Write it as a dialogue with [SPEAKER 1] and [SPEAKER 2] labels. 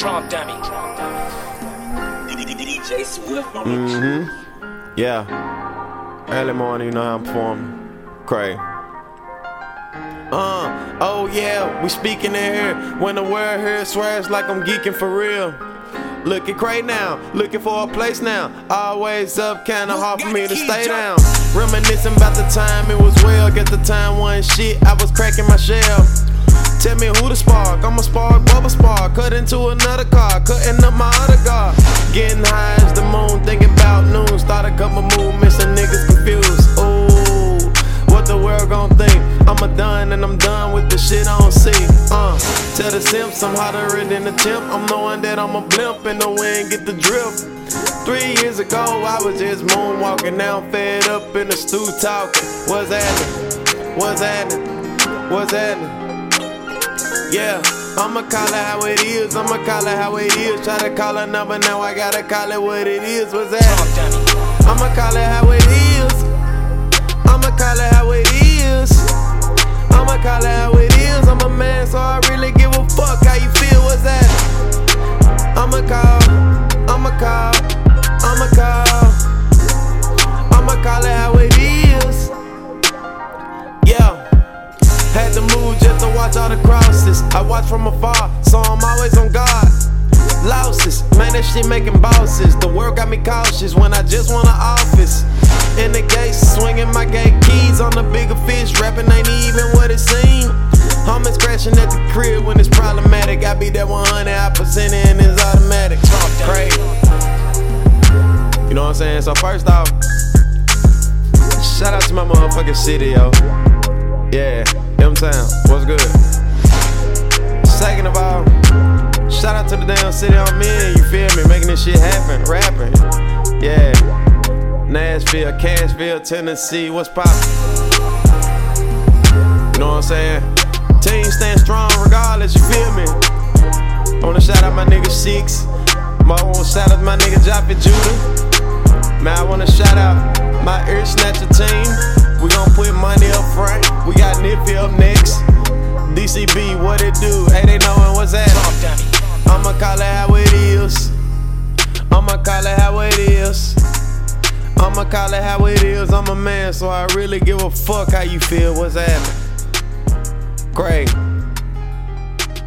[SPEAKER 1] Prom dummy.
[SPEAKER 2] DJ Swift.
[SPEAKER 3] Mm-hmm. Yeah. Early morning, you know how I'm performing. Cray. Uh, oh yeah, we speaking in here. When the word here swears like I'm geeking for real. Looking Cray now, looking for a place now. Always up, kinda hard for me to stay down. Reminiscing about the time it was well. Get the time one shit, I was cracking my shell. Tell me who the spark, I'm a spark, bubble spark. Cut into another car, cutting up my other car. Getting high as the moon, thinking about noon. Start a couple movements and niggas confused. Ooh, what the world gon' think? I'm a done and I'm done with the shit I don't see. Uh, tell the simps I'm hotter than the chimp. I'm knowing that I'm a blimp and the wind get the drift. Three years ago, I was just moonwalking. Now I'm fed up in the stew talking. What's happening? What's happening? What's happening? Yeah, I'ma call it how it is. I'ma call it how it is. Try to call a number, now I gotta call it what it is. What's that? I'ma call it how it is. I'ma call it how it is. I'ma call it how it is. I'm a man, so I really give a fuck how you feel. What's that? I'ma call, I'ma call, I'ma call. I'ma call it how it is. Crosses. I watch from afar, so I'm always on guard. Losses, man, that shit making bosses. The world got me cautious when I just want an office. In the gates, swinging my gate keys on the bigger fish. Rapping ain't even what it seemed. Homie scratching at the crib when it's problematic. I be that 100 I percent and it's automatic. Crazy. You know what I'm saying? So first off, shout out to my motherfucking city, yo. Yeah, M Town, what's good? To the damn city I'm in, you feel me? Making this shit happen, rapping. Yeah. Nashville, Cashville, Tennessee, what's poppin'? You know what I'm saying? Team stand strong regardless, you feel me? I wanna shout out my nigga Six. I wanna shout out my nigga Joppy Judah. Man, I wanna shout out my ear snatcher team. We gon' put money up front. We got Niffy up next. DCB, what it do? Hey, they knowin' I'ma call it how it is. I'm a man, so I really give a fuck how you feel. What's happening? Great.